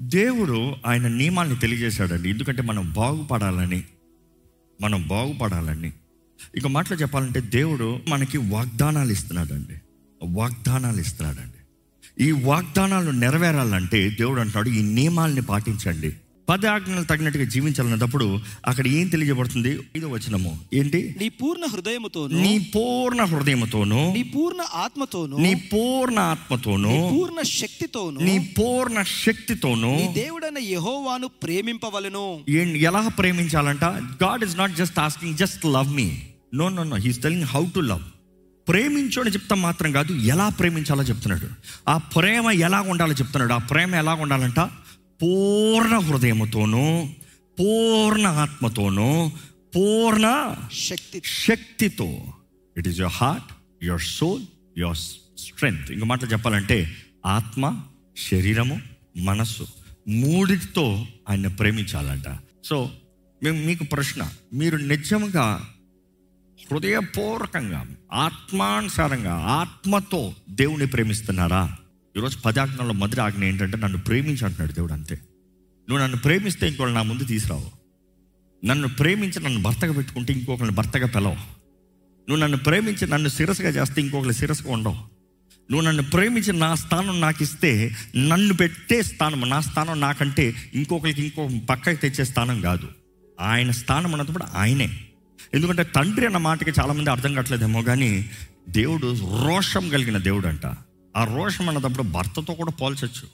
దేవుడు ఆయన నియమాల్ని తెలియజేశాడండి. ఎందుకంటే మనం బాగుపడాలని మనం బాగుపడాలని. ఇక మాటలు చెప్పాలంటే దేవుడు మనకి వాగ్దానాలు ఇస్తున్నాడండి. వాగ్దానాలు ఇస్తున్నాడండి. ఈ వాగ్దానాలు నెరవేరాలంటే దేవుడు అంటున్నాడు ఈ నియమాల్ని పాటించండి. పది ఆజ్ఞలు తగినట్టుగా జీవించాలన్నప్పుడు అక్కడ ఏం తెలియజేయబడుతుంది? ఇది వచ్చినము ఏంటి? నీ పూర్ణ హృదయముతోను నీ పూర్ణ హృదయముతోను నీ పూర్ణ ఆత్మతోను నీ పూర్ణ ఆత్మతోను పూర్ణ శక్తితోను నీ పూర్ణ శక్తితోను నీ దేవుడైన యెహోవాను ప్రేమింపవలెను. ఎలా ప్రేమించాలంట? God is not just asking just love me no no no he's telling how to love ప్రేమించు అని చెప్తాం మాత్రం కాదు ఎలా ప్రేమించాలో చెప్తున్నాడు. ఆ ప్రేమ ఎలా ఉండాలో చెప్తున్నాడు. ఆ ప్రేమ ఎలా ఉండాలంట? పూర్ణ హృదయముతోనూ పూర్ణ ఆత్మతోనూ పూర్ణ శక్తి శక్తితో it is your heart your soul your strength ఇంకో మాటలు చెప్పాలంటే ఆత్మ శరీరము మనస్సు మూడిటితో ఆయన ప్రేమించాలంట సో మేము మీకు ప్రశ్న మీరు నిజంగా హృదయపూర్వకంగా ఆత్మానుసారంగా ఆత్మతో దేవుని ప్రేమిస్తున్నారా ఈరోజు పదాజ్ఞలో మొదటి ఆజ్ఞ ఏంటంటే నన్ను ప్రేమించి అంటున్నాడు దేవుడు అంతే. నువ్వు నన్ను ప్రేమిస్తే ఇంకోళ్ళు నా ముందు తీసుకురావు. నన్ను ప్రేమించి నన్ను భర్తగా పెట్టుకుంటే ఇంకొకరిని భర్తగా పిలవు. నువ్వు నన్ను ప్రేమించి నన్ను శిరస్సుగా చేస్తే ఇంకొకరి శిరస్సుగా ఉండవు. నువ్వు నన్ను ప్రేమించి నా స్థానం నాకు ఇస్తే నన్ను పెట్టే స్థానం నా స్థానం నాకంటే ఇంకొకరికి ఇంకో పక్కకి తెచ్చే స్థానం కాదు. ఆయన స్థానం అన్నప్పుడు ఆయనే. ఎందుకంటే తండ్రి అన్న మాటకి చాలామంది అర్థం కావట్లేదేమో కానీ దేవుడు రోషం కలిగిన దేవుడు అంట ఆ రోషం అన్నప్పుడు భర్తతో కూడా పోల్చొచ్చు.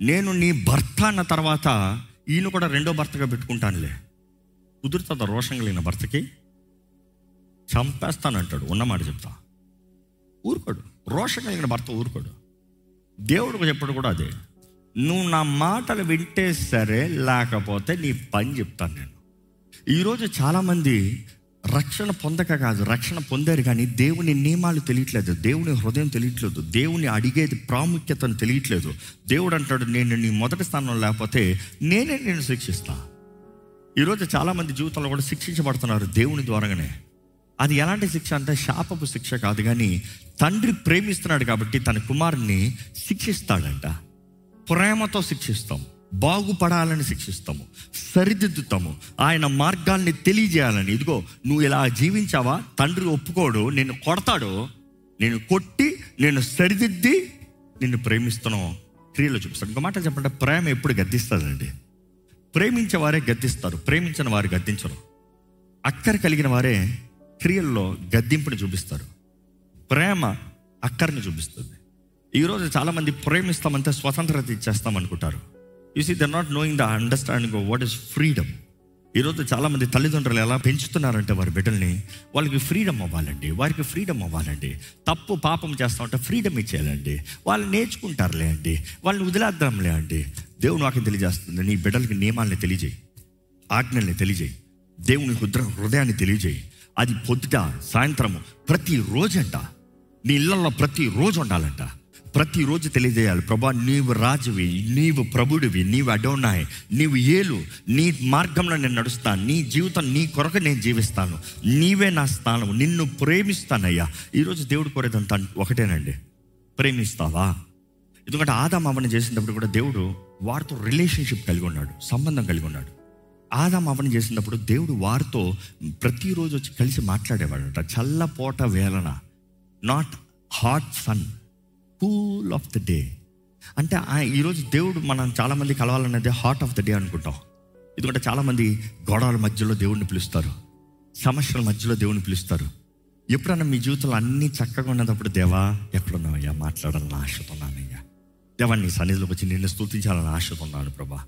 నేను నీ భర్త అన్న తర్వాత ఈయన కూడా రెండో భర్తగా పెట్టుకుంటానులే. కుదురుతుందా రోషం కలిగిన భర్తకి? చంపేస్తానంటాడు ఉన్నమాట చెప్తా. ఊరుకోడు రోషం కలిగిన భర్త ఊరుకోడు. దేవుడు చెప్పడు కూడా అదే. నువ్వు నా మాటలు వింటే సరే లేకపోతే నీ పని చెప్తాను నేను. ఈరోజు చాలామంది రక్షణ పొందక కాదు రక్షణ పొందారు కానీ దేవుని నియమాలు తెలియట్లేదు దేవుని హృదయం తెలియట్లేదు దేవుని అడిగేది ప్రాముఖ్యతను తెలియట్లేదు. దేవుడు అంటాడు నేను నీ మొదటి స్థానంలో లేకపోతే నేనే నేను శిక్షిస్తా. ఈరోజు చాలామంది జీవితంలో కూడా శిక్షించబడుతున్నారు దేవుని ద్వారానే అది ఎలాంటి శిక్ష అంటే శాపపు శిక్ష కాదు కానీ తండ్రి ప్రేమిస్తున్నాడు కాబట్టి తన కుమారుని శిక్షిస్తాడంట. ప్రేమతో శిక్షిస్తాం. బాగుపడాలని శిక్షిస్తాము సరిదిద్దుతాము. ఆయన మార్గాల్ని తెలియజేయాలని. ఇదిగో నువ్వు ఇలా జీవించావా? తండ్రి ఒప్పుకోడు నిన్ను కొడతాడు నేను కొట్టి నేను సరిదిద్ది నిన్ను ప్రేమిస్తున్నావు. క్రియలో చూపిస్తాను ఇంకో మాట చెప్పంటే ప్రేమ ఎప్పుడు గద్దిస్తుందండి. ప్రేమించే వారే గద్దిస్తారు ప్రేమించిన వారు గద్దించరు. అక్కర కలిగిన వారే క్రియల్లో గద్దింపుని చూపిస్తారు. ప్రేమ అక్కర్ని చూపిస్తుంది. ఈరోజు చాలామంది ప్రేమిస్తామంటే స్వతంత్రత ఇచ్చేస్తాం అనుకుంటారు you see they're not knowing the understanding what is freedom ఈరోజు చాలామంది తల్లిదండ్రులు ఎలా పెంచుతున్నారంటే వారి బిడ్డల్ని వాళ్ళకి ఫ్రీడమ్ అవ్వాలండి వారికి ఫ్రీడమ్ అవ్వాలండి. తప్పు పాపం చేస్తా ఉంటే ఫ్రీడమ్ ఇచ్చేయాలండి. వాళ్ళు నేర్చుకుంటారులే అండి వాళ్ళని వదిలేద్దాంలే అండి. దేవుడు నాకు తెలియజేస్తుంది నీ బిడ్డలకి నియమాల్ని తెలియజేయి ఆజ్ఞల్ని తెలియజేయి దేవుని హృద్ర హృదయాన్ని తెలియజేయి. అది పొద్దుట సాయంత్రము ప్రతి అంట నీ ఇళ్ళలో ప్రతి రోజు ఉండాలంట. ప్రతిరోజు తెలియజేయాలి. ప్రభా నీవు రాజువి నీవు ప్రభుడివి నీవు అడోనాయ్ నీవు ఏలు నీ మార్గంలో నేను నడుస్తాను నీ జీవితం నీ కొరకు నేను జీవిస్తాను. నీవే నా స్థానం నిన్ను ప్రేమిస్తానయ్యా. ఈరోజు దేవుడు కోరేదంతా ఒకటేనండి. ప్రేమిస్తావా? ఎందుకంటే ఆదాం అవని చేసినప్పుడు కూడా దేవుడు వారితో రిలేషన్షిప్ కలిగి ఉన్నాడు సంబంధం కలిగి ఉన్నాడు. ఆదాం అవని చేసినప్పుడు దేవుడు వారితో ప్రతిరోజు వచ్చి కలిసి మాట్లాడేవాడట. చల్లపోట వేలన not hot sun cool of the day. అంటే ఆ- ఈరోజు దేవుడు మనం చాలామంది కలవాలనేది హార్ట్ ఆఫ్ ద డే అనుకుంటాం. ఎందుకంటే చాలామంది గొడవల మధ్యలో దేవుడిని పిలుస్తారు. సమస్యల మధ్యలో దేవుడిని పిలుస్తారు. ఎప్పుడన్నా మీ జీవితంలో అన్నీ చక్కగా ఉన్నప్పుడు దేవా ఎక్కడున్నావయ్యా? మాట్లాడాలని ఆశతున్నానయ్యా దేవా నీ సన్నిధిలోకి వచ్చి నిన్ను స్థుతించాలని ఆశతున్నాను ప్రభా.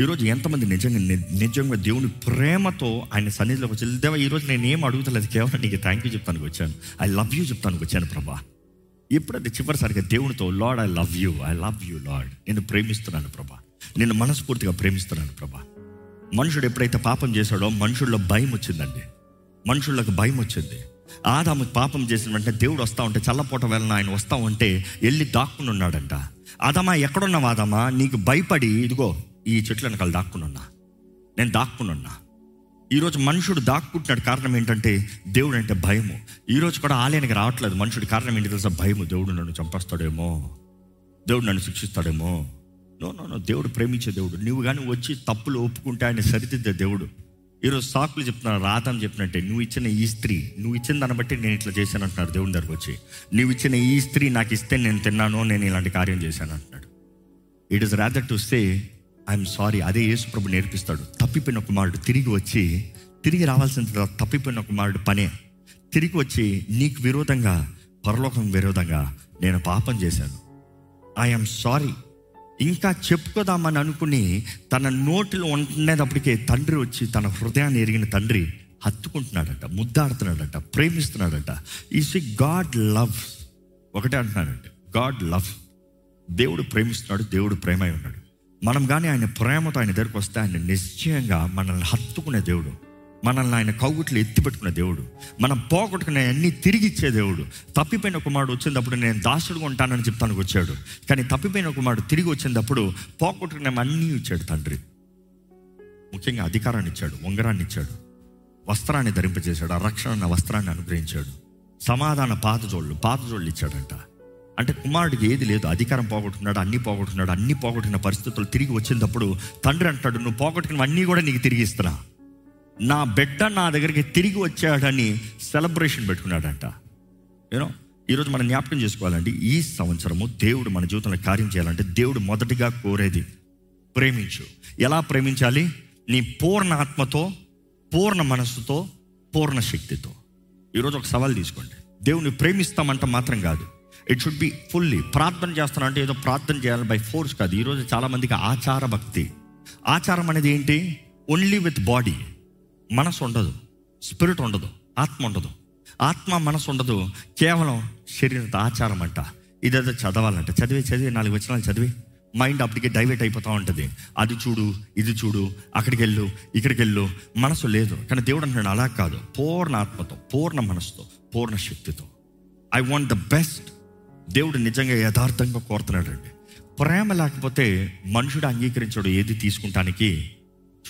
ఈరోజు ఎంతమంది నిజంగా ని- నిజంగా దేవుని ప్రేమతో ఆయన సన్నిధిలోకి వచ్చి దేవా ఈరోజు నేను ఏం అడుగుతలేదు? కేవలం నీకు థ్యాంక్ యూ చెప్తానికి వచ్చాను. ఐ లవ్ యూ చెప్తానికి వచ్చాను ప్రభా. ఎప్పుడైతే చివరిసారిగా దేవునితో Lord I love you I love you Lord నేను ప్రేమిస్తున్నాను ప్రభా. నేను మనస్ఫూర్తిగా ప్రేమిస్తున్నాను ప్రభా. మనుషుడు ఎప్పుడైతే పాపం చేశాడో మనుషుల్లో భయం వచ్చిందండి. మనుషులకు భయం వచ్చింది. ఆదాము పాపం చేసిన వెంటనే దేవుడు వస్తా ఉంటే చల్లపోట వెళ్ళిన ఆయన వస్తా ఉంటే వెళ్ళి దాక్కుని ఉన్నాడంట. ఆదామా ఎక్కడున్నావు ఆదామా? నీకు భయపడి ఇదిగో ఈ చెట్ల వెనకాల దాక్కునున్నా నేను దాక్కునున్నా ఈరోజు మనుషుడు దాక్కుంటున్నాడు కారణం ఏంటంటే దేవుడు అంటే భయము. ఈరోజు కూడా ఆలయానికి రావట్లేదు. మనుషుడి కారణం ఏంటి తెలుసా? భయము. దేవుడు నన్ను చంపేస్తాడేమో. దేవుడు నన్ను శిక్షిస్తాడేమో. No no no. దేవుడు ప్రేమించే దేవుడు. నువ్వు కానీ వచ్చి తప్పులు ఒప్పుకుంటే ఆయన సరిదిద్దే దేవుడు. ఈరోజు సాకులు చెప్తున్నారు రాధం చెప్పినట్టే నువ్వు ఇచ్చిన ఈ స్త్రీ నువ్వు ఇచ్చిన దాన్ని బట్టి నేను ఇట్లా చేశాను అంటున్నారు దేవుని దగ్గరకు వచ్చి. నువ్వు ఇచ్చిన ఈ స్త్రీ నాకు ఇస్తే నేను తిన్నాను నేను ఇలాంటి కార్యం చేశాను అంటున్నాడు. It is rather to say I'm sorry అదే యేసు ప్రభు నేర్పిస్తాడు. తప్పిపోయిన కుమారుడు తిరిగి వచ్చి తిరిగి రావాల్సిన తర్వాత తప్పిపోయిన కుమారుడు పనే. తిరిగి వచ్చి నీకు విరోధంగా పరలోకం విరోధంగా నేను పాపం చేశాను. ఐఎమ్ సారీ ఇంకా చెప్పుకోదామని అనుకుని తన నోటిలో ఉండేటప్పటికే తండ్రి వచ్చి తన హృదయాన్ని ఎరిగిన తండ్రి హత్తుకుంటున్నాడట ముద్దాడుతున్నాడట ప్రేమిస్తున్నాడట. ఈ సి గాడ్ లవ్ ఒకటే అంటున్నాడంటే గాడ్ లవ్ దేవుడు ప్రేమిస్తున్నాడు దేవుడు ప్రేమై ఉన్నాడు. మనం కానీ ఆయన ప్రేమతో ఆయన దగ్గరికి వస్తే ఆయన నిశ్చయంగా మనల్ని హత్తుకునే దేవుడు. మనల్ని ఆయన కౌగుట్లు ఎత్తిపెట్టుకునే దేవుడు. మనం పోగొట్టుకునే అన్ని తిరిగి ఇచ్చే దేవుడు. తప్పిపోయిన కుమారుడు వచ్చినప్పుడు నేను దాసుడుగా ఉంటానని చెప్తానికి వచ్చాడు. కానీ తప్పిపోయిన కుమారుడు తిరిగి వచ్చినప్పుడు పోగొట్టుకునే అన్నీ ఇచ్చాడు తండ్రి. ముఖ్యంగా అధికారాన్ని ఇచ్చాడు ఉంగరాన్ని ఇచ్చాడు వస్త్రాన్ని ధరింపజేశాడు ఆ రక్షణ వస్త్రాన్ని అనుగ్రహించాడు. సమాధాన పాతజోళ్ళు పాతజోళ్ళు ఇచ్చాడంట. అంటే కుమారుడికి ఏది లేదు అధికారం పోగొట్టుకున్నాడు అన్ని పోగొట్టుకున్నాడు అన్ని పోగొట్టుకున్న పరిస్థితులు తిరిగి వచ్చినప్పుడు తండ్రి అంటాడు నువ్వు పోగొట్టుకున్న అన్నీ కూడా నీకు తిరిగి ఇస్తున్నా. నా బిడ్డ నా దగ్గరికి తిరిగి వచ్చాడని సెలబ్రేషన్ పెట్టుకున్నాడంట. యూనో ఈరోజు మనం జ్ఞాపకం చేసుకోవాలండి ఈ సంవత్సరము దేవుడు మన జీవితంలో కార్యం చేయాలంటే దేవుడు మొదటిగా కోరేది ప్రేమించు. ఎలా ప్రేమించాలి? నీ పూర్ణ ఆత్మతో పూర్ణ మనస్సుతో పూర్ణ శక్తితో. ఈరోజు ఒక సవాల్ తీసుకోండి. దేవుని ప్రేమిస్తామంట మాత్రం కాదు. ఇట్ షుడ్ బి ఫుల్లీ ప్రార్థన చేస్తున్నా అంటే ఏదో ప్రార్థన చేయాలి బై ఫోర్స్ కాదు. ఈరోజు చాలామందికి ఆచార భక్తి. ఆచారం అనేది ఏంటి? ఓన్లీ విత్ బాడీ మనసు ఉండదు. స్పిరిట్ ఉండదు. ఆత్మ ఉండదు. ఆత్మ మనసు ఉండదు. కేవలం శరీరత ఆచారం అంట. ఇదేదో చదవాలంట. చదివి చదివి నాలుగు వచనాలు చదివి. మైండ్ అప్పటికే డైవర్ట్ అయిపోతూ ఉంటుంది. అది చూడు ఇది చూడు అక్కడికి వెళ్ళు ఇక్కడికి వెళ్ళు. మనసు లేదు. కానీ దేవుడు అంటున్నాడు అలా కాదు. పూర్ణ ఆత్మతో పూర్ణ మనసుతో పూర్ణ శక్తితో. ఐ వాంట్ ద బెస్ట్ దేవుడు నిజంగా యథార్థంగా కోరుతున్నాడు అండి ప్రేమ లేకపోతే మనుషుడు అంగీకరించడు ఏది తీసుకుంటానికి.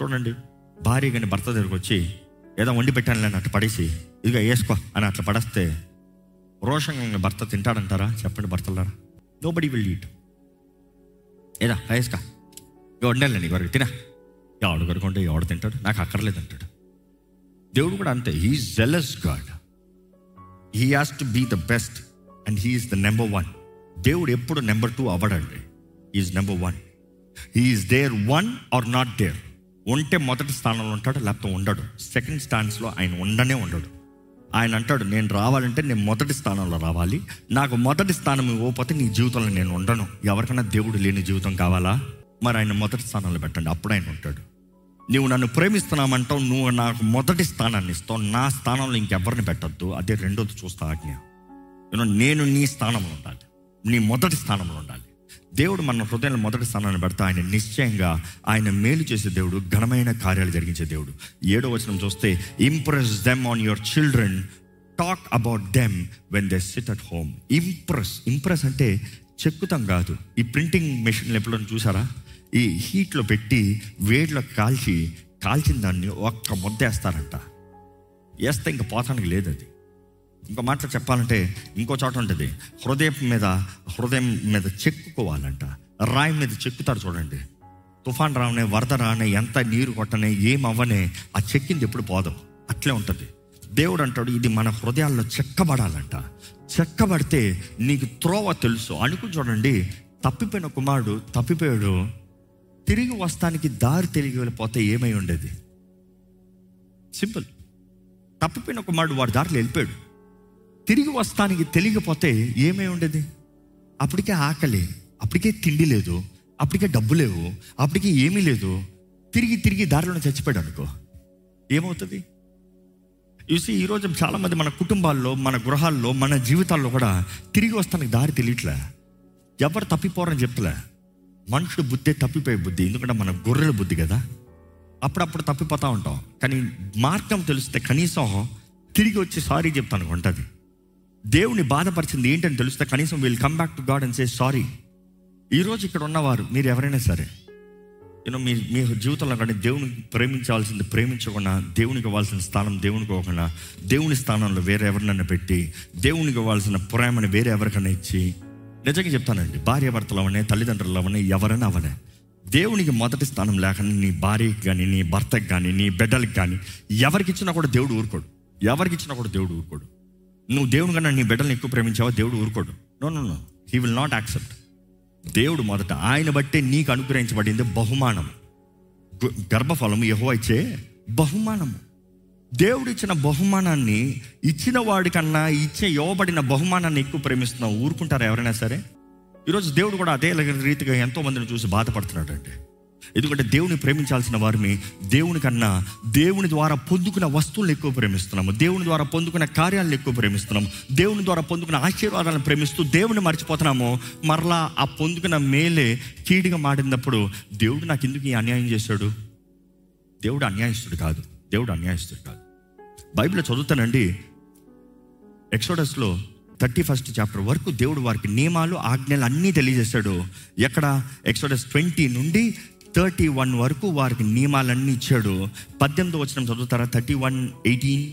చూడండి భార్య కానీ భర్త దగ్గరకు వచ్చి ఏదో వండి పెట్టాను అట్లా పడేసి ఇదిగా వేసుకో అని అట్లా పడేస్తే రోషంగా భర్త తింటాడంటారా? చెప్పండి భర్తలారా. నో బడీ విల్ ఈట్ ఏదా వేసుకో. ఇక వండాలి నీ వరకు తినా. ఎవడు కొరుకుంటే ఎవడు తింటాడు? నాకు అక్కర్లేదు అంటాడు. దేవుడు కూడా అంతే. He jealous God he has to be the best and he's the number one దేవుడు ఎప్పుడు number two అవ్వడండి. Is number one he's there one or not there ఉంటే మొదటి స్థానంలో ఉంటాడు లేకపోతే ఉండడు. సెకండ్ స్టాండ్స్లో ఆయన ఉండనే ఉండడు. ఆయన అంటాడు నేను రావాలంటే నేను మొదటి స్థానంలో రావాలి. నాకు మొదటి స్థానం ఇవ్వకపోతే నీ జీవితంలో నేను ఉండను. ఎవరికైనా దేవుడు లేని జీవితం కావాలా? మరి ఆయన మొదటి స్థానంలో పెట్టండి. అప్పుడు ఆయన ఉంటాడు. నువ్వు నన్ను ప్రేమిస్తున్నామంటావు నువ్వు నాకు మొదటి స్థానాన్ని ఇస్తావు. నా స్థానంలో ఇంకెవరిని పెట్టద్దు. అదే రెండోది చూస్తా ఆజ్ఞ. నేను నీ స్థానంలో ఉండాలి. నీ మొదటి స్థానంలో ఉండాలి. దేవుడు మన హృదయంలో మొదటి స్థానాన్ని పెడతా ఆయన నిశ్చయంగా ఆయన మేలు చేసే దేవుడు ఘనమైన కార్యాలు జరిగించే దేవుడు. ఏడో వచనం చూస్తే impress them on your children talk about them when they sit at home impress impress అంటే చెక్కుతాం కాదు. ఈ ప్రింటింగ్ మెషిన్లు ఎప్పుడైనా చూసారా? ఈ హీట్లో పెట్టి వేడిలో కాల్చి కాల్చిన దాన్ని ఒక్క ముద్ద వేస్తారంట. వేస్తే ఇంకా పోతానికి లేదు అది ఇంకో మాట చెప్పాలంటే ఇంకో చోట ఉంటుంది. హృదయం మీద హృదయం మీద చెక్కుకోవాలంట. రాయి మీద చెక్కుతారు చూడండి. తుఫాన్ రావనే వరద రానే ఎంత నీరు కొట్టనే ఏం అవ్వనే ఆ చెక్కింది ఎప్పుడు పోదు. అట్లే ఉంటుంది. దేవుడు అంటాడు ఇది మన హృదయాల్లో చెక్కబడాలంట. చెక్కబడితే నీకు త్రోవ తెలుసు. అనుకుని చూడండి తప్పిపోయిన కుమారుడు తప్పిపోయాడు. తిరిగి వస్తానికి దారి తిరిగి వెళ్ళిపోతే ఏమై ఉండేది? సింపుల్. తప్పిపోయిన కుమారుడు వాడి దారిలో వెళ్ళిపోయాడు. తిరిగి వస్తానికి తెలియకపోతే ఏమై ఉండేది? అప్పటికే ఆకలి అప్పటికే తిండి లేదు అప్పటికే డబ్బు లేవు అప్పటికే ఏమీ లేదు. తిరిగి తిరిగి దారిలో చచ్చిపోయాడు అనుకో. ఏమవుతుంది? చూసి ఈరోజు చాలామంది మన కుటుంబాల్లో మన గృహాల్లో మన జీవితాల్లో కూడా తిరిగి వస్తానికి దారి తెలియట్లే. ఎవరు తప్పిపోరని చెప్పలే మనుషుడు బుద్ధి తప్పిపోయే బుద్ధి ఎందుకంటే మన గొర్రెల బుద్ధి కదా. అప్పుడప్పుడు తప్పిపోతూ ఉంటాం. కానీ మార్గం తెలిస్తే కనీసం తిరిగి వచ్చి సారీ చెప్తాను ఉంటుంది. దేవుని బాధపరిచింది ఏంటని తెలిస్తే కనీసం we'll come back to God and say sorry ఈరోజు ఇక్కడ ఉన్నవారు మీరు ఎవరైనా సరే యూనో మీ మీ జీవితంలో కానీ దేవుని ప్రేమించాల్సింది ప్రేమించకుండా దేవునికి ఇవ్వాల్సిన స్థానం దేవునికి ఇవ్వకుండా దేవుని స్థానంలో వేరే ఎవరినైనా పెట్టి దేవునికి ఇవ్వాల్సిన ప్రేమని వేరే ఎవరికైనా ఇచ్చి నిజంగా చెప్తానండి భార్య భర్తలు అవనే తల్లిదండ్రులు అవనే ఎవరైనా అవనే దేవునికి మొదటి స్థానం లేకుండా నీ భార్యకి కానీ నీ భర్తకి కానీ నీ బిడ్డలకి కానీ ఎవరికి ఇచ్చినా కూడా దేవుడు ఊరుకోడు ఎవరికి ఇచ్చినా కూడా దేవుడు ఊరుకోడు. నువ్వు దేవుని కన్నా నీ బిడ్డల్ని ఎక్కువ ప్రేమించావా? దేవుడు ఊరుకోడు. No no no he will not accept దేవుడు మొదట ఆయన బట్టే నీకు అనుగ్రహించబడింది బహుమానం. గు- గర్భఫలం యహో ఇచ్చే బహుమానము. దేవుడు ఇచ్చిన బహుమానాన్ని ఇచ్చిన వాడికన్నా ఇచ్చే ఇవ్వబడిన బహుమానాన్ని ఎక్కువ ప్రేమిస్తున్నావు. ఊరుకుంటారా ఎవరైనా సరే? ఈరోజు దేవుడు కూడా అదే రీతిగా ఎంతో మందిని చూసి బాధపడుతున్నాడు అంటే ఎందుకంటే దేవుని ప్రేమించాల్సిన వారిని దేవుని కన్నా దేవుని ద్వారా పొందుకున్న వస్తువులను ఎక్కువ ప్రేమిస్తున్నాము. దేవుని ద్వారా పొందుకున్న కార్యాలను ఎక్కువ ప్రేమిస్తున్నాము. దేవుని ద్వారా పొందుకున్న ఆశీర్వాదాలను ప్రేమిస్తూ దేవుని మర్చిపోతున్నాము. మరలా ఆ పొందుకున్న మేలే కీడిగా మాడినప్పుడు దేవుడు నాకు ఎందుకు ఈ అన్యాయం చేశాడు? దేవుడు అన్యాయస్తుడు కాదు. దేవుడు అన్యాయస్తుడు కాదు. బైబిల్లో చదువుతానండి. ఎక్సోడస్లో థర్టీ ఫస్ట్ చాప్టర్ వరకు దేవుడు వారికి నియమాలు ఆజ్ఞలు అన్నీ తెలియజేశాడు. ఎక్కడ? ఎక్సోడస్ ట్వంటీ నుండి థర్టీ వన్ వరకు వారికి నియమాలన్నీ ఇచ్చాడు. పద్దెనిమిది వచ్చిన చదువుతారా? థర్టీ వన్ ఎయిటీన్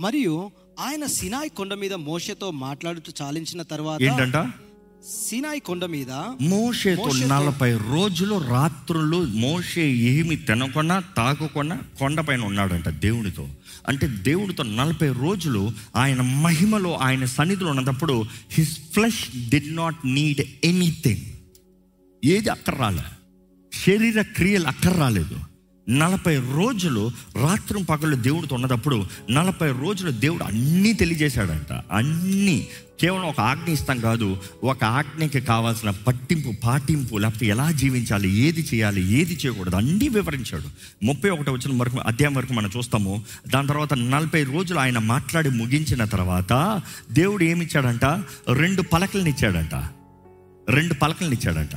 మరియు ఆయన సినాయి కొండ మీద మోషతో మాట్లాడుతూ చాలించిన తర్వాత ఏంటంట? సినాయి కొండ మీద మోషేతో నలభై రోజులు రాత్రులు మోషే ఏమి తినకుండా తాగకుండా కొండపైన ఉన్నాడంట దేవునితో. అంటే దేవుడితో నలభై రోజులు ఆయన మహిమలో ఆయన సన్నిధిలో ఉన్నప్పుడు his flesh did not need anything ఏది అక్కర రాలే శరీర క్రియలు అక్కర రాలేదు నలభై రోజులు రాత్రి పగలు దేవుడితో ఉన్నదప్పుడు నలభై రోజులు దేవుడు అన్నీ తెలియజేశాడంట. అన్నీ. కేవలం ఒక ఆజ్ఞ ఇస్తాం కాదు ఒక ఆజ్ఞకి కావాల్సిన పట్టింపు పాటింపు లేకపోతే ఎలా జీవించాలి ఏది చేయాలి ఏది చేయకూడదు అన్నీ వివరించాడు. ముప్పై ఒకటి వచ్చిన వరకు అధ్యాయం వరకు మనం చూస్తాము. దాని తర్వాత నలభై రోజులు ఆయన మాట్లాడి ముగించిన తర్వాత దేవుడు ఏమిచ్చాడంట? రెండు పలకలను ఇచ్చాడంట రెండు పలకలను ఇచ్చాడంట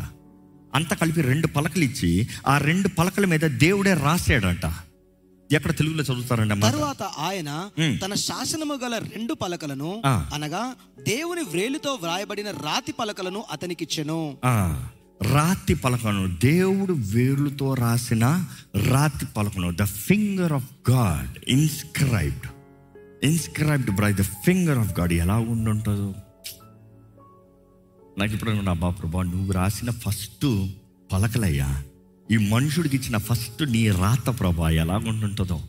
అంతా కలిపి రెండు పలకలు ఇచ్చి ఆ రెండు పలకల మీద దేవుడే రాసాడంట ఎక్కడ తెలుగులో చదువుతారండి తరువాత ఆయన. తన శాసనము గల రెండు పలకలను. అనగా దేవుని వ్రేలుతో వ్రాయబడిన రాతి పలకలను అతనికిచ్చెను. ఆ, రాతి పలకను దేవుడు వేర్లతో రాసిన రాతి పలకను the finger of God inscribed inscribed by the finger of God ఎలా ఉండుంటుందో? నాకు ఇప్పుడు నా బా ప్రభా నువ్వు రాసిన ఫస్ట్ పలకలయ్యా. ఈ మనుషుడికి ఇచ్చిన ఫస్ట్ నీ రాత ప్రభా ఎలాగుంటుంటుందో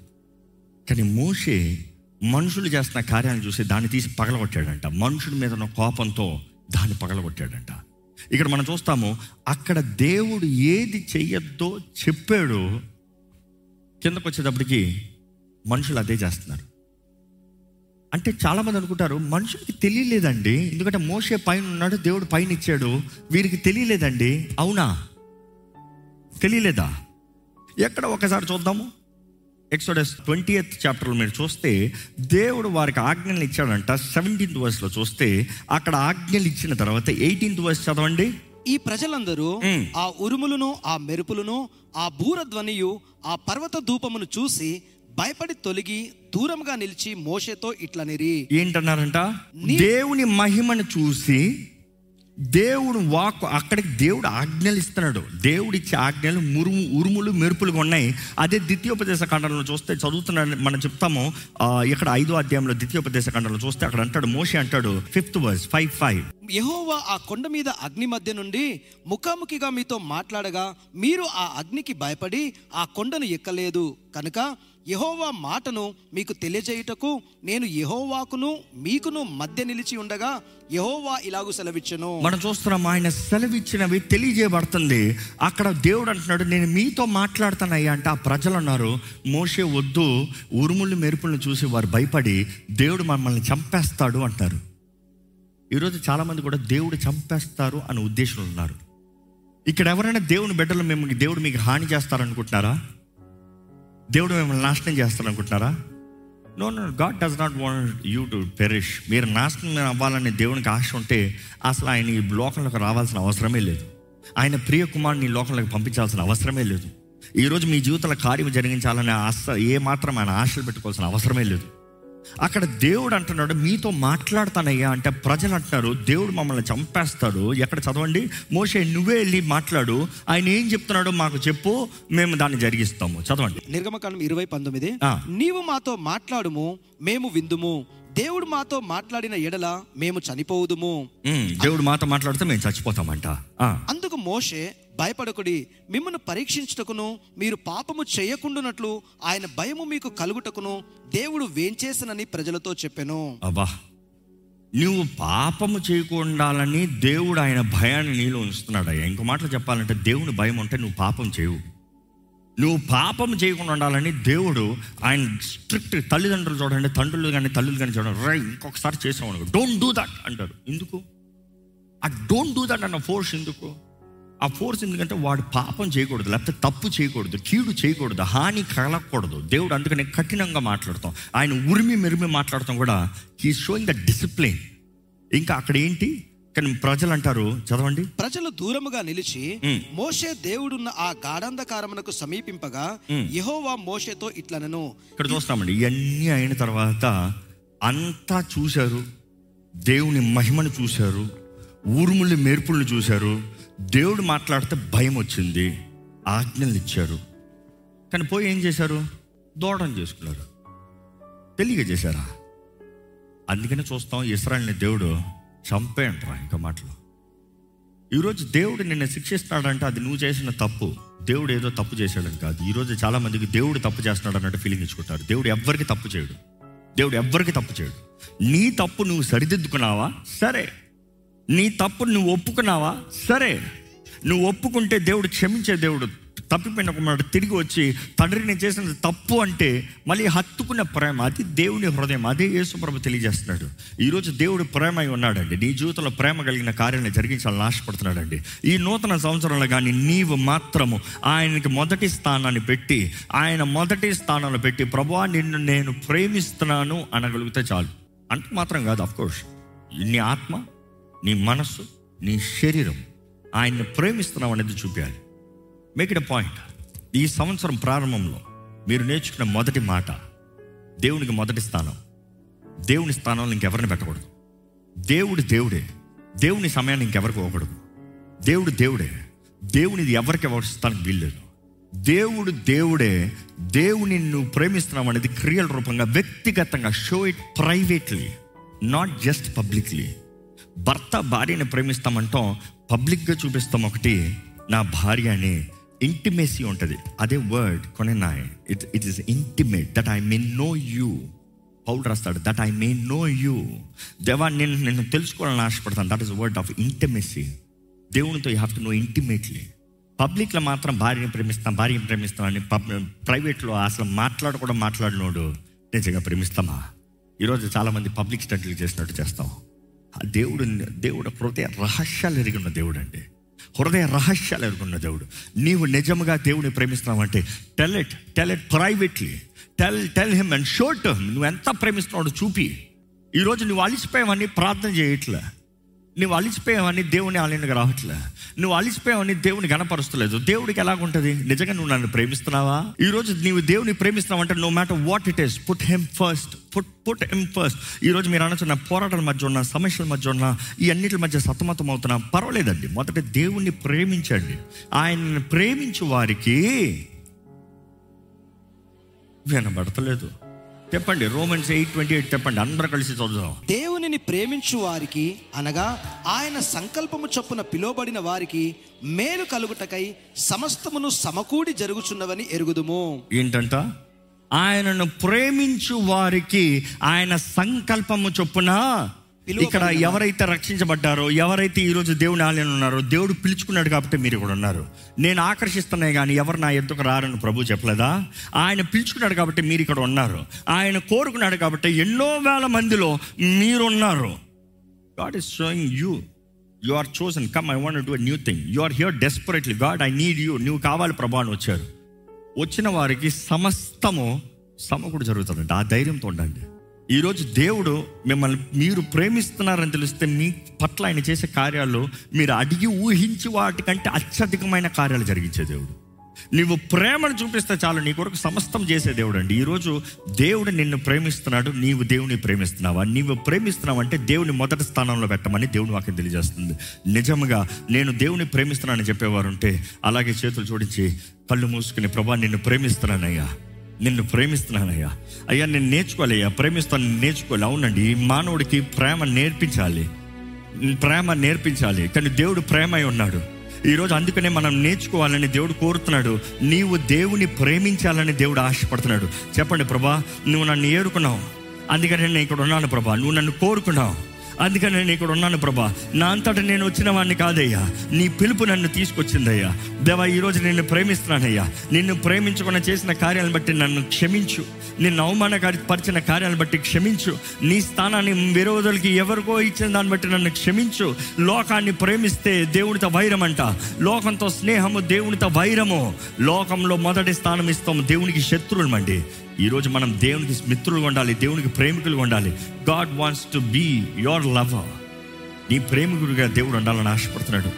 కానీ మోషే మనుషులు చేస్తున్న కార్యాలను చూసి దాన్ని తీసి పగలగొట్టాడంట. మనుషుడి మీద ఉన్న కోపంతో దాన్ని పగలగొట్టాడంట. ఇక్కడ మనం చూస్తాము అక్కడ దేవుడు ఏది చెయ్యొద్దో చెప్పాడు. కిందకు వచ్చేటప్పటికి మనుషులు అదే చేస్తున్నారు. అంటే చాలామంది అనుకుంటారు మనుషులకి తెలియలేదండి. ఎందుకంటే మోసే పైన ఉన్నాడు దేవుడు పైన ఇచ్చాడు. వీరికి తెలియలేదండి. అవునా? తెలియలేదా? ఎక్కడ ఒకసారి చూద్దాము. ఎక్సోడస్ ట్వంటీ ఎయిత్ చాప్టర్లో మీరు చూస్తే దేవుడు వారికి ఆజ్ఞలు ఇచ్చాడంట. సెవెంటీన్త్ వర్స్లో చూస్తే అక్కడ ఆజ్ఞలు ఇచ్చిన తర్వాత ఎయిటీన్త్ వర్స్ చదవండి. ఈ ప్రజలందరూ. ఆ ఉరుములను ఆ మెరుపులను ఆ బూర ధ్వనియు ఆ పర్వత ధూపమును చూసి భయపడి తొలగి దూరంగా నిలిచి మోషేతో ఇట్లనిరి. ఏంటన్నారంట? నీ- దేవుని మహిమను చూసి దేవుడు వాక్ అక్కడికి దేవుడు ఆజ్ఞలు ఇస్తున్నాడు దేవుడు ఇచ్చే ఆజ్ఞలు మురుము ఉరుములు మెరుపులుగా ఉన్నాయి. అదే ద్వితీయోపదేశ ఖండంలో చూస్తే చదువుతున్నాడు మనం చెప్తాము. ఇక్కడ ఐదో అధ్యాయంలో ద్వితీయోపదేశ ఖండంలో చూస్తే అక్కడ అంటాడు మోషే అంటాడు fifth verse five five. Yehova ఆ కొండ మీద అగ్ని మధ్య నుండి ముఖాముఖిగా మీతో మాట్లాడగా మీరు ఆ అగ్నికి భయపడి ఆ కొండను ఎక్కలేదు. కనుక యహోవా మాటను మీకు తెలియజేయుటకు నేను యహోవాకును మీకును మధ్య నిలిచి ఉండగా యహోవా ఇలాగు సెలవిచ్చను. మనం చూస్తున్నాం ఆయన సెలవిచ్చినవి తెలియజేయబడుతుంది. అక్కడ దేవుడు అంటున్నాడు నేను మీతో మాట్లాడుతానయ్యా అంటే ఆ ప్రజలు అన్నారు. మోసే వద్దు ఉరుములు మెరుపులను చూసి వారు భయపడి దేవుడు మమ్మల్ని చంపేస్తాడు అంటారు. ఈరోజు చాలామంది కూడా దేవుడు చంపేస్తారు అనే ఉద్దేశంలో ఉన్నారు. ఇక్కడ ఎవరైనా దేవుని బిడ్డలు మేము దేవుడు మీకు హాని చేస్తారనుకుంటున్నారా? దేవుడు మిమ్మల్ని నాశనం చేస్తాను అనుకుంటున్నారా no no God does not want you to perish మీరు నాశనం అవ్వాలని దేవునికి ఆశ ఉంటే అసలు ఆయన ఈ లోకంలోకి రావాల్సిన అవసరమే లేదు. ఆయన ప్రియ కుమారుని లోకంలోకి పంపించాల్సిన అవసరమే లేదు. ఈరోజు మీ జీవితంలో కార్యం జరిగించాలనే ఆశ ఏ మాత్రం ఆయన ఆశలు పెట్టుకోవాల్సిన అవసరమే లేదు. అక్కడ దేవుడు అంటున్నాడు మీతో మాట్లాడతానయ్యా అంటే ప్రజలు అంటున్నారు దేవుడు మమ్మల్ని చంపేస్తాడు. ఎక్కడ చదవండి? మోషే నువ్వే వెళ్ళి మాట్లాడు. ఆయన ఏం చెప్తున్నాడో మాకు చెప్పు మేము దాన్ని జరిగిస్తాము. చదవండి. నిర్గమకాండం ఇరవై పంతొమ్మిది. నీవు మాతో మాట్లాడుము మేము విందుము. దేవుడు మాతో మాట్లాడిన ఎడల మేము చనిపోవుదుము. దేవుడు మాతో మాట్లాడితే మేము చచ్చిపోతామంట. అందుకు మోషే భయపడకుడి మిమ్మల్ని పరీక్షించుటకును మీరు పాపము చేయకుండానట్లు ఆయన భయము మీకు కలుగుటకును దేవుడు వేంచేసనని ప్రజలతో చెప్పెను. అబ్బా నువ్వు పాపము చేయకుండాలని దేవుడు ఆయన భయాన్ని నీలో ఉంచుతున్నాడు ఇంకో మాటలు చెప్పాలంటే దేవుని భయం ఉంటే నువ్వు పాపం చేయవు. నువ్వు పాపం చేయకుండా ఉండాలని దేవుడు ఆయన స్ట్రిక్ట్ తల్లిదండ్రులు చూడండి తండ్రులు కానీ తల్లులు కానీ చూడండి రై ఇంకొకసారి చేసాం డోంట్ డూ దట్ అంటారు. ఎందుకు? ఆ డోంట్ డూ దట్ అన్న ఫోర్స్ ఎందుకు? ఆ ఫోర్స్ ఎందుకంటే వాడు పాపం చేయకూడదు లేకపోతే తప్పు చేయకూడదు కీడు చేయకూడదు హాని కలగకూడదు. దేవుడు అందుకనే కఠినంగా మాట్లాడతాం. ఆయన ఉరిమి మెరిమి మాట్లాడతాం కూడా. హీ షోయింగ్ ద డిసిప్లిన్ ఇంకా అక్కడ ఏంటి? కానీ ప్రజలు అంటారు చదవండి. ప్రజలు దూరముగా నిలిచి. మోషే దేవుడున్న ఆ గాఢంధకారమునకు సమీపింపగా యెహోవా మోషేతో ఇట్లనను. ఇక్కడ చూస్తామండి ఇవన్నీ అయిన తర్వాత అంతా చూశారు. దేవుని మహిమను చూశారు. ఊరుములు మేర్పులను చూశారు. దేవుడు మాట్లాడితే భయం వచ్చింది. ఆజ్ఞలు ఇచ్చారు. కానీ పోయి ఏం చేశారు? దూడం చేసుకున్నారు. తెలియక చేశారా? అందుకనే చూస్తాం ఇస్రాయల్ని దేవుడు చంపే అంటారా ఇంకా మాటలు. ఈరోజు దేవుడు నిన్ను శిక్షిస్తున్నాడంటే అది నువ్వు చేసిన తప్పు. దేవుడు ఏదో తప్పు చేశాడని కాదు. ఈరోజు చాలామందికి దేవుడు తప్పు చేస్తున్నాడు అన్నట్టు ఫీలింగ్ ఇచ్చుకుంటారు. దేవుడు ఎవ్వరికి తప్పు చేయడు. దేవుడు ఎవ్వరికి తప్పు చేయడు. నీ తప్పు నువ్వు సరిదిద్దుకున్నావా? సరే. నీ తప్పు నువ్వు ఒప్పుకున్నావా? సరే. నువ్వు ఒప్పుకుంటే దేవుడు క్షమించే దేవుడు తప్పిపోయిన కుమారుడు తిరిగి వచ్చి తండ్రి నేను చేసిన తప్పు అంటే మళ్ళీ హత్తుకున్న ప్రేమ అది దేవుని హృదయం అదే యేసుప్రభు తెలియజేస్తున్నాడు. ఈరోజు దేవుడు ప్రేమ అయి ఉన్నాడండి. నీ జీవితంలో ప్రేమ కలిగిన కార్యాలను జరిగించాలని ఆశపడుతున్నాడండి. ఈ నూతన సంవత్సరంలో కానీ నీవు మాత్రము ఆయనకి మొదటి స్థానాన్ని పెట్టి ఆయన మొదటి స్థానంలో పెట్టి ప్రభువా నిన్ను నేను ప్రేమిస్తున్నాను అనగలిగితే చాలు. అంటే మాత్రం కాదు అఫ్కోర్స్ నీ ఆత్మ నీ మనస్సు నీ శరీరం ఆయన్ని ప్రేమిస్తున్నావు అనేది చూపించాలి. మేక్ ఇట్ పాయింట్ ఈ సంవత్సరం ప్రారంభంలో మీరు నేర్చుకున్న మొదటి మాట దేవునికి మొదటి స్థానం. దేవుని స్థానంలో ఇంకెవరిని పెట్టకూడదు. దేవుడు దేవుడే. దేవుని సమయాన్ని ఇంకెవరికి ఇవ్వకూడదు. దేవుడు దేవుడే. దేవునిది ఎవరికి ఎవరిస్తానికి వీల్లేదు. దేవుడు దేవుడే. దేవుని నువ్వు ప్రేమిస్తున్నావు అనేది క్రియల రూపంగా వ్యక్తిగతంగా show it privately not just publicly భర్త భార్యని ప్రేమిస్తామంటాం పబ్లిక్గా చూపిస్తాం ఒకటి నా భార్య అని ఇంటిమేసీ ఉంటుంది. అదే word కొనెనాయ్ it it is intimate that I may know you powder రాస్తాడు that I may know you దేవా నేను నేను తెలుసుకోవాలని ఆశపడతాను. That is word of intimacy దేవునితో you have to know intimately పబ్లిక్లో మాత్రం భార్యని ప్రేమిస్తాం భార్యని ప్రేమిస్తాం అని పబ్ ప్రైవేట్లో అసలు మాట్లాడు కూడా మాట్లాడినోడు నిజంగా ప్రేమిస్తామా? ఈరోజు చాలామంది పబ్లిక్ స్టడీలు చేసినట్టు చేస్తాం. ఆ దేవుడు దేవుడు హృదయ రహస్యాలు ఎరిగిన దేవుడు అండి హృదయ రహస్యాలు ఎరుగున్న దేవుడు. నీవు నిజముగా దేవుని ప్రేమిస్తున్నావంటే tell it tell it privately tell tell him and shout నువ్వు ఎంత ప్రేమిస్తున్నావు చూపి. ఈరోజు నువ్వు అలిసిపోయావని ప్రార్థన చేయట్లే. నువ్వు అలిసిపోయావని దేవుని ఆలయానికి రావట్లే. నువ్వు అలిసిపోయావని దేవుని గణపరుస్తలేదు. దేవుడికి ఎలాగుంటుంది? నిజంగా నువ్వు నన్ను ప్రేమిస్తున్నావా? ఈరోజు నీవు దేవుని ప్రేమిస్తున్నావు అంటే no matter what it is put him first put put him first ఈరోజు మీరు అనొచ్చిన పోరాటాల మధ్య ఉన్న సమస్యల మధ్య ఉన్న ఈ అన్నిటి మధ్య సతమతం అవుతున్నా పర్వాలేదండి. మొదట దేవుణ్ణి ప్రేమించండి. ఆయన్ని ప్రేమించు వారికి వినబడతలేదు. చెప్పండి రోమన్స్ ఎయిట్ ట్వంటీ ఎయిట్ చెప్పండి అందరూ కలిసి చదువుదాం. దేవునిని ప్రేమించు వారికి అనగా ఆయన సంకల్పము చొప్పున పిలువబడిన వారికి మేలు కలుగుటకై సమస్తమును సమకూడి జరుగుచున్నవని ఎరుగుదుము. ఏంటంట? ఆయనను ప్రేమించు వారికి ఆయన సంకల్పము చొప్పున ఇక్కడ ఎవరైతే రక్షించబడ్డారో ఎవరైతే ఈరోజు దేవుని ఆలయం ఉన్నారో దేవుడు పిలుచుకున్నాడు కాబట్టి మీరు ఇక్కడ ఉన్నారు. నేను ఆకర్షిస్తున్నాయి కానీ ఎవరు నా ఎద్దుకు రారని ప్రభు చెప్పలేదా? ఆయన పిలుచుకున్నాడు కాబట్టి మీరు ఇక్కడ ఉన్నారు. ఆయన కోరుకున్నాడు కాబట్టి ఎన్నో వేల మందిలో మీరున్నారు God is showing you you are chosen come I want do new thing you are here desperately God I need you నువ్వు కావాలి ప్రభా అని వచ్చారు. వచ్చిన వారికి సమస్తము సమకూడు జరుగుతుందంట ఆ ధైర్యంతో ఉండండి. ఈరోజు దేవుడు మిమ్మల్ని మీరు ప్రేమిస్తున్నారని తెలిస్తే మీ పట్ల ఆయన చేసే కార్యాలు మీరు అడిగి ఊహించి వాటికంటే అత్యధికమైన కార్యాలు జరిగించే దేవుడు. నువ్వు ప్రేమను చూపిస్తే చాలు నీ కొరకు సమస్తం చేసే దేవుడు అండి. ఈరోజు దేవుడు నిన్ను ప్రేమిస్తున్నాడు నీవు దేవుని ప్రేమిస్తున్నావా? నీవు ప్రేమిస్తున్నావు అంటే దేవుని మొదటి స్థానంలో పెట్టమని దేవుని వాక్యం తెలియజేస్తుంది. నిజంగా నేను దేవుని ప్రేమిస్తున్నానని చెప్పేవారు ఉంటే అలాగే చేతులు జోడించి కళ్ళు మూసుకుని ప్రభా నిన్ను ప్రేమిస్తున్నానయ్యా. నిన్ను ప్రేమిస్తున్నానయ్యా. అయ్యా నేను నేర్చుకోవాలి అయ్యా. ప్రేమిస్తాను నేర్చుకోవాలి. అవునండి మానవుడికి ప్రేమ నేర్పించాలి. ప్రేమ నేర్పించాలి. కానీ దేవుడు ప్రేమై ఉన్నాడు. ఈరోజు అందుకనే మనం నేర్చుకోవాలని దేవుడు కోరుతున్నాడు. నీవు దేవుని ప్రేమించాలని దేవుడు ఆశపడుతున్నాడు. చెప్పండి ప్రభా నువ్వు నన్ను ఏరుకున్నావు. అందుకని నేను ఇక్కడ ఉన్నాను ప్రభా. నువ్వు నన్ను కోరుకున్నావు. అందుకని నేను ఇక్కడ ఉన్నాను ప్రభా. నా అంతటా నేను వచ్చిన వాడిని కాదయ్యా. నీ పిలుపు నన్ను తీసుకొచ్చిందయ్యా. దేవా ఈరోజు నిన్ను ప్రేమిస్తున్నానయ్యా. నిన్ను ప్రేమించుకున్న చేసిన కార్యాలను బట్టి నన్ను క్షమించు. నిన్ను అవమానపరిచిన కార్యాలను బట్టి క్షమించు. నీ స్థానాన్ని విరోధులకి ఎవరికో ఇచ్చిన దాన్ని బట్టి నన్ను క్షమించు. లోకాన్ని ప్రేమిస్తే దేవునితో వైరం అంట లోకంతో స్నేహము దేవునితో వైరము. లోకంలో మొదటి స్థానం ఇస్తాము దేవునికి శత్రువులమండి. ఈరోజు మనం దేవునికి మిత్రులుగా ఉండాలి దేవునికి ప్రేమికులుగా ఉండాలి. God wants to be your lover నీ ప్రేమికుడిగా దేవుడు ఉండాలని ఆశపడుతున్నాడు.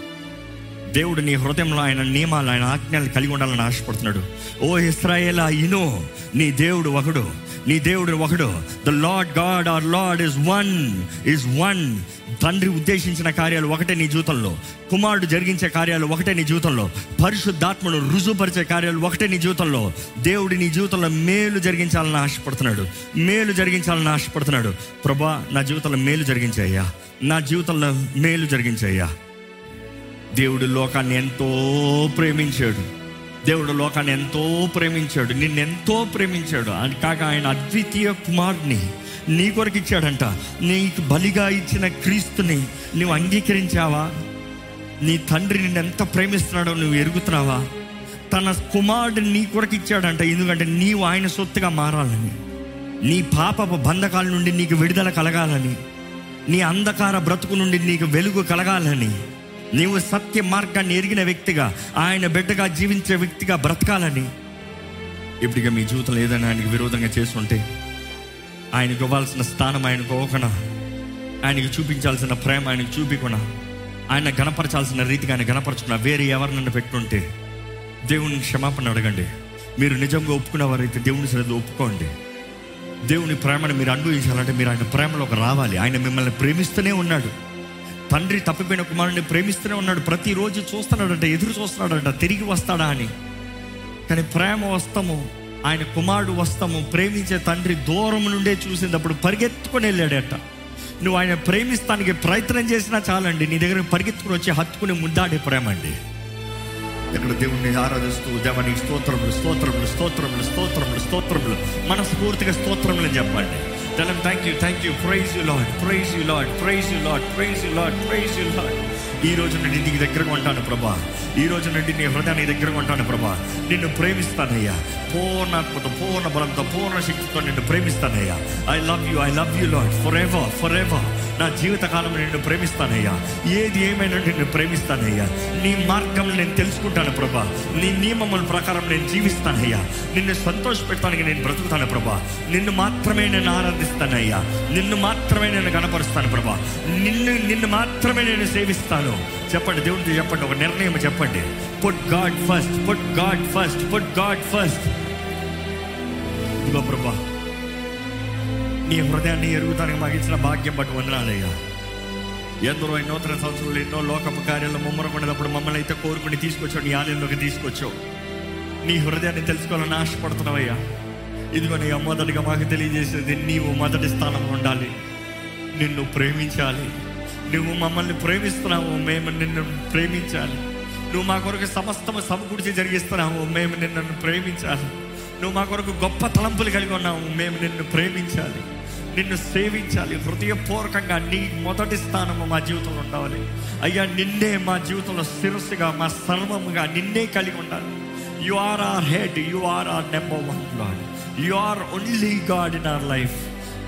దేవుడు నీ హృదయంలో ఆయన నియమాలు ఆయన ఆజ్ఞలు కలిగి ఉండాలని ఆశపడుతున్నాడు. ఓ ఇస్రాయేలా ఇనో నీ దేవుడు ఒకడు నీ దేవుడు ఒకడు. The Lord God or Lord is one is one తండ్రి ఉద్దేశించిన కార్యాలు ఒకటే నీ జీవితంలో. కుమారుడు జరిగించే కార్యాలు ఒకటే నీ జీవితంలో. పరిశుద్ధాత్మను రుజువుపరిచే కార్యాలు ఒకటే నీ జీవితంలో. దేవుడు నీ జీవితంలో మేలు జరిగించాలని ఆశపడుతున్నాడు. మేలు జరిగించాలని ఆశపడుతున్నాడు. ప్రభా నా జీవితంలో మేలు జరిగించాయ్యా. నా జీవితంలో మేలు జరిగించాయ్యా. దేవుడు లోకాన్ని ఎంతో ప్రేమించాడు. దేవుడు లోకాన్ని ఎంతో ప్రేమించాడు. నిన్నెంతో ప్రేమించాడు. అది కాక ఆయన అద్వితీయ కుమారుడిని నీ కొరకు ఇచ్చాడంట. నీకు బలిగా ఇచ్చిన క్రీస్తుని నువ్వు అంగీకరించావా? నీ తండ్రి నిన్ను ఎంత ప్రేమిస్తున్నాడో నువ్వు ఎరుగుతున్నావా? తన కుమారుడిని నీ కొరకు ఇచ్చాడంట. ఎందుకంటే నీవు ఆయన సొత్తుగా మారాలని. నీ పాపపు బంధకాల నుండి నీకు విడుదల కలగాలని. నీ అంధకార బ్రతుకు నుండి నీకు వెలుగు కలగాలని. నీవు సత్య మార్గాన్ని ఎరిగిన వ్యక్తిగా ఆయన బిడ్డగా జీవించే వ్యక్తిగా బ్రతకాలని. ఇప్పటిగా మీ జీవితంలో ఏదైనా ఆయనకు విరోధంగా చేస్తుంటే ఆయనకు ఇవ్వాల్సిన స్థానం ఆయనకు ఇవ్వకుండా ఆయనకు చూపించాల్సిన ప్రేమ ఆయనకు చూపించకుండా ఆయన గణపరచాల్సిన రీతిగా ఆయన గణపరచుకున్న వేరే ఎవరినన్ను పెట్టుంటే దేవుని క్షమాపణ అడగండి. మీరు నిజంగా ఒప్పుకున్నవారైతే దేవుని సరిగ్గా ఒప్పుకోండి. దేవుని ప్రేమను మీరు అనుభవించాలంటే మీరు ఆయన ప్రేమలోకి రావాలి. ఆయన మిమ్మల్ని ప్రేమిస్తూనే ఉన్నాడు. తండ్రి తప్పిపోయిన కుమారుని ప్రేమిస్తూనే ఉన్నాడు. ప్రతిరోజు చూస్తున్నాడంట ఎదురు చూస్తున్నాడంట తిరిగి వస్తాడా అని. కానీ ప్రేమ వస్తాము ఆయన కుమారుడు వస్తాము ప్రేమించే తండ్రి దూరం నుండే చూసినప్పుడు పరిగెత్తుకొని వెళ్ళాడట. నువ్వు ఆయన ప్రేమిస్తానికి ప్రయత్నం చేసినా చాలండి నీ దగ్గర పరిగెత్తుకుని వచ్చి హత్తుకుని ముద్దాడే ప్రేమ అండి. ఇక్కడ దేవుణ్ణి ఆరాధిస్తూ దేవానికి స్తోత్రములు స్తోత్రములు స్తోత్రములు స్తోత్రములు స్తోత్రములు మనస్ఫూర్తిగా స్తోత్రములు చెప్పండి. తెలం thank you thank you praise you Lord praise you Lord praise you Lord praise you Lord praise you Lord ఈ రోజు నుండి నీకు దగ్గరగా ఉంటాను ప్రభా. ఈ రోజు నుండి నీ హృదయాన్ని దగ్గరగా ఉంటాను ప్రభా. నిన్ను ప్రేమిస్తానయ్యా. పూర్ణాత్మతో పూర్ణ బలంతో పూర్ణ శక్తితో నిన్ను ప్రేమిస్తానయ్యా. I love you I love you Lord forever forever నా జీవితకాలం నిన్ను ప్రేమిస్తానయ్యా. ఏది ఏమైనా నిన్ను ప్రేమిస్తానయ్యా. నీ మార్గం నేను తెలుసుకుంటాను ప్రభా. నీ నియమముల ప్రకారం నేను జీవిస్తానయ్యా. నిన్ను సంతోషపెట్టడానికి నేను బ్రతుకుతాను ప్రభా. నిన్ను మాత్రమే నేను ఆరాధిస్తానయ్యా. నిన్ను మాత్రమే నేను కనపరుస్తాను ప్రభా. నిన్ను నిన్ను మాత్రమే నేను సేవిస్తాను. చెప్పండి దేవుడితో చెప్పండి ఒక నిర్ణయం చెప్పండి. Put God first put God first put God first ఇదిగో ప్రభా. నీ హృదయాన్ని ఎరుగుతానికి మాకు ఇచ్చిన భాగ్యం బట్టి వందనాలయ్యా ఎందరో నూతన సంవత్సరంలో ఎన్నో లోకపు కార్యాలు ముమ్మరపడినప్పుడు మమ్మల్ని అయితే కోరుకుని తీసుకొచ్చావు నీ ఆలయంలోకి తీసుకొచ్చావు. నీ హృదయాన్ని తెలుసుకోవాలని ఆశపడుతున్నావయ్యా. ఇదిగో నీ మొదటిగా మాకు తెలియజేసేది నీవు మొదటి స్థానంలో ఉండాలి. నిన్ను ప్రేమించాలి. నువ్వు మమ్మల్ని ప్రేమిస్తున్నావు మేము నిన్ను ప్రేమించాలి. నువ్వు మా కొరకు సమస్తము సమకూర్చి జరిగిస్తున్నావు మేము నిన్ను ప్రేమించాలి. నువ్వు మా కొరకు గొప్ప తలంపులు కలిగి ఉన్నావు మేము నిన్ను ప్రేమించాలి. నిన్ను సేవించాలి. హృదయపూర్వకంగా నీ మొదటి స్థానము మా జీవితంలో ఉండాలి. అయ్యా నిన్నే మా జీవితంలో శిరస్సుగా మా సర్వముగా నిన్నే కలిగి ఉండాలి. You are our head you are our number one God you are only God in our life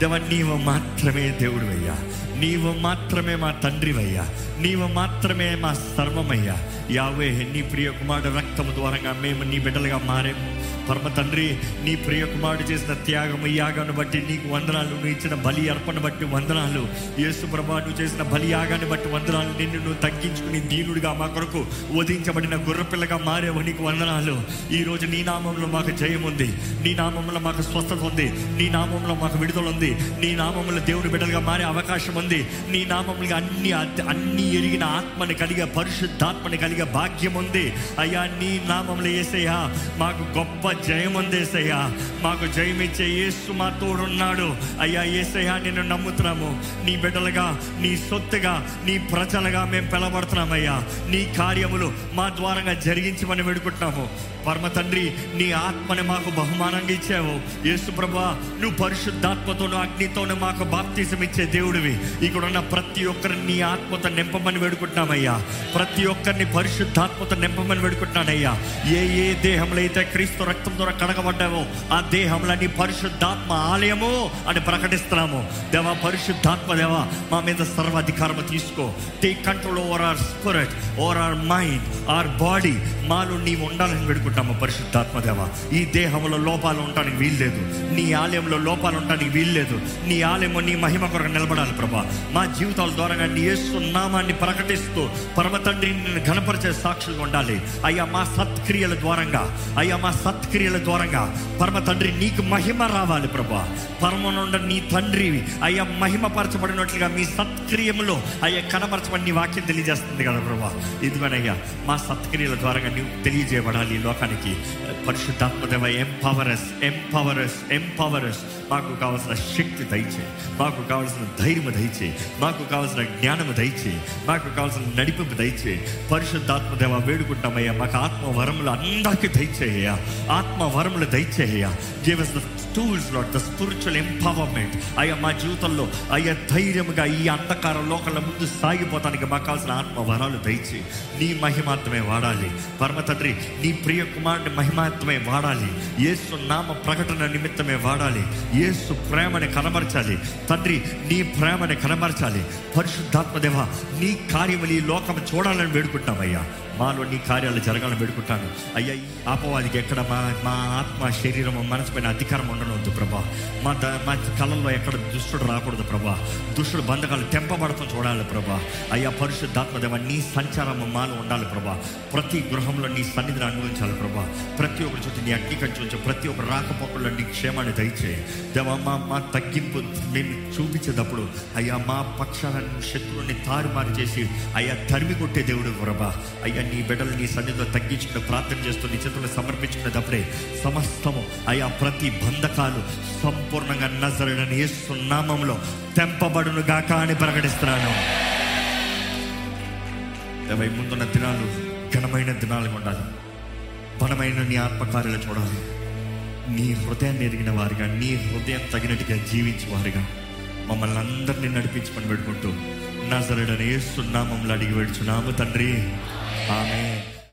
దేవ నీవు మాత్రమే దేవుడు అయ్యా నీవు మాత్రమే మా తండ్రివయ్యా. నీవు మాత్రమే మా సర్వమయ్యా. యావే నీ ప్రియ కుమారుడు రక్తము ద్వారంగా మేము నీ బిడ్డలుగా మారేము. పరమ తండ్రి నీ ప్రియ కుమారుడు చేసిన త్యాగము యాగాన్ని బట్టి నీకు వందనాలు నువ్వు ఇచ్చిన బలి అర్పణ బట్టి వందనాలు. యేసు ప్రభా నువ్వు చేసిన బలి యాగాన్ని బట్టి వందనాలు. నిన్ను నువ్వు తగ్గించుకుని దీనుడిగా మా కొరకు వధించబడిన గుర్రపిల్లగా మారేవు నీకు వందనాలు. ఈ రోజు నీ నామంలో మాకు జయం ఉంది. నీ నామంలో మాకు స్వస్థత ఉంది. నీ నామంలో మాకు విడుదల ఉంది. నీ నామంలో దేవుడి బిడ్డలుగా మారే అవకాశం ఉంది. ఉంది. నీ నామములుగా అన్ని అన్ని ఎరిగిన ఆత్మని కలిగే పరిశుద్ధాత్మని కలిగే భాగ్యం ఉంది. అయ్యా నీ నామంలో ఏసయ్యా మాకు గొప్ప జయం ఉంది ఏసయ్యా. మాకు జయం ఇచ్చే యేసు మా తోడున్నాడు. అయ్యా ఏసయ్యా నిన్ను నమ్ముతున్నాము. నీ బిడ్డలుగా నీ సొత్తుగా నీ ప్రజలుగా మేము పిలబడుతున్నామయ్యా నీ కార్యములు మా ద్వారంగా జరిగించమని వేడుకుంటున్నాము. పరమ తండ్రి నీ ఆత్మని మాకు బహుమానంగా ఇచ్చావు. యేసు ప్రభా నువ్వు పరిశుద్ధాత్మతోను అగ్నితోను మాకు బాప్తిజం ఇచ్చే దేవుడివి. ఇక్కడ ఉన్న ప్రతి ఒక్కరిని నీ ఆత్మతో నింపమని వేడుకుంటున్నామయ్యా. ప్రతి ఒక్కరిని పరిశుద్ధాత్మతో నింపమని వేడుకుంటున్నానయ్యా. ఏ ఏ దేహంలో అయితే క్రీస్తు రక్తం ద్వారా కడగబడ్డావో ఆ దేహంలో నీ పరిశుద్ధాత్మ ఆలయము అని ప్రకటిస్తున్నాము. దేవా పరిశుద్ధాత్మ దేవా మా మీద సర్వాధికారం తీసుకో. Take control over our spirit over our mind our body మాలో నీవు ఉండాలని వేడుకుంటాము పరిశుద్ధాత్మ దేవ ఈ దేహంలో లోపాలు ఉండడానికి వీల్లేదు. నీ ఆలయంలో లోపాలు ఉండడానికి వీల్లేదు. నీ ఆలయము నీ మహిమ కొరకు నిలబడాలి ప్రభా. మా జీవితాల ద్వారా నీ యేసు నామాన్ని ప్రకటిస్తూ పరమతండ్రిని తండ్రి ఘనపరిచే సాక్షులుగా ఉండాలి. అయ్యా మా సత్క్రియల ద్వారంగా అయ్యా మా సత్క్రియల ద్వారంగా పరమ తండ్రి నీకు మహిమ రావాలి ప్రభా. పరమనుండ నీ తండ్రి అయ్యా మహిమపరచబడినట్లుగా మీ సత్క్రియములో అయ్యా కనపరచబడి నీ వాక్యం తెలియజేస్తుంది కదా ప్రభా. ఇదిగోనయ్యా మా సత్క్రియల ద్వారా నీవు తెలియజేయబడాలి. లోక లోకానికి. పరిశుద్ధాత్మదేవ ఎంపవర్స్ ఎంపవర్స్ ఎంపవర్స్ మాకు కావాల్సిన శక్తి దయచే మాకు కావాల్సిన ధైర్యము దయచే మాకు కావాల్సిన జ్ఞానము దయచే మాకు కావాల్సిన నడిపింపు దయచే. పరిశుద్ధాత్మదేవ వేడుకుంటామయ్యా. మాకు ఆత్మ వరములు అందరికీ దయచేయ్యా ఆత్మ వరములు దయచేయ్యా give tools Lord the spiritual empowerment అయ్యా మా జీవితంలో అయ్యా ధైర్యముగా ఈ అంధకార లోకంలో ముందు సాగిపోతానికి మాకు కావాల్సిన ఆత్మ వరాలు దయచి నీ మహిమాత్మే వాడాలి. పరమ తండ్రి నీ ప్రియ కుమారుని మహిమాత్మే వాడాలి. ఏసు నామ ప్రకటన నిమిత్తమే వాడాలి. ఏసు ప్రేమని కనబరచాలి. తండ్రి నీ ప్రేమని కనబరచాలి. పరిశుద్ధాత్మదేవ నీ కార్యములు ఈ లోకం చూడాలని వేడుకుంటామయ్యా మాలో నీ కార్యాలు జరగాలని పెడుకుంటాను అయ్యా అపవాదికి ఎక్కడ మా మా ఆత్మ శరీరం మనసు పైన అధికారం ఉండనవద్దు ప్రభా. మా ద మా కళల్లో ఎక్కడ దుష్టుడు రాకూడదు ప్రభా. దుష్టుడు బంధకాలు తెంపబడతాం చూడాలి ప్రభా. అయ్యా పరిశుద్ధాత్మదేవ నీ సంచారం మాలో ఉండాలి ప్రభా. ప్రతి గృహంలో నీ సన్నిధిని అనుభవించాలి ప్రభా. ప్రతి ఒక్కరి చుట్టూ నీ అగ్ని కంచి ఉంచు ప్రతి ఒక్క రాకపోకల్లో నీ క్షేమాన్ని దయచేయి. దేవా మా మా తగ్గింపు మేము చూపించేటప్పుడు అయ్యా మా పక్షాలను శత్రువుని తారుమారు చేసి అయ్యా తరిమి కొట్టే దేవుడు ప్రభా. అయ్యా నీ బిడ్డలు నీ సన్నిధిలో తగ్గించుకుని ప్రార్థన చేస్తూ నీ చేతులు సమర్పించుకునేటప్పుడే సమస్తము అయా ప్రతి బంధకాలు సంపూర్ణంగా నజరడని యేసు సున్నామంలో తెంపబడును గాక అని ప్రకటిస్తున్నాను. ఇరవై ముందున్న దినాలు ఘనమైన దినాలు ఉండాలి. బలమైన నీ ఆత్మకార్యాలు చూడాలి. నీ హృదయాన్ని ఎరిగిన వారిగా నీ హృదయం తగినట్టుగా జీవించే వారిగా మమ్మల్ని అందరినీ నడిపించమని పెట్టుకుంటూ నజరడని ఏస్తున్నామంలో అడిగి పెడుచున్నాము తండ్రి. Amén.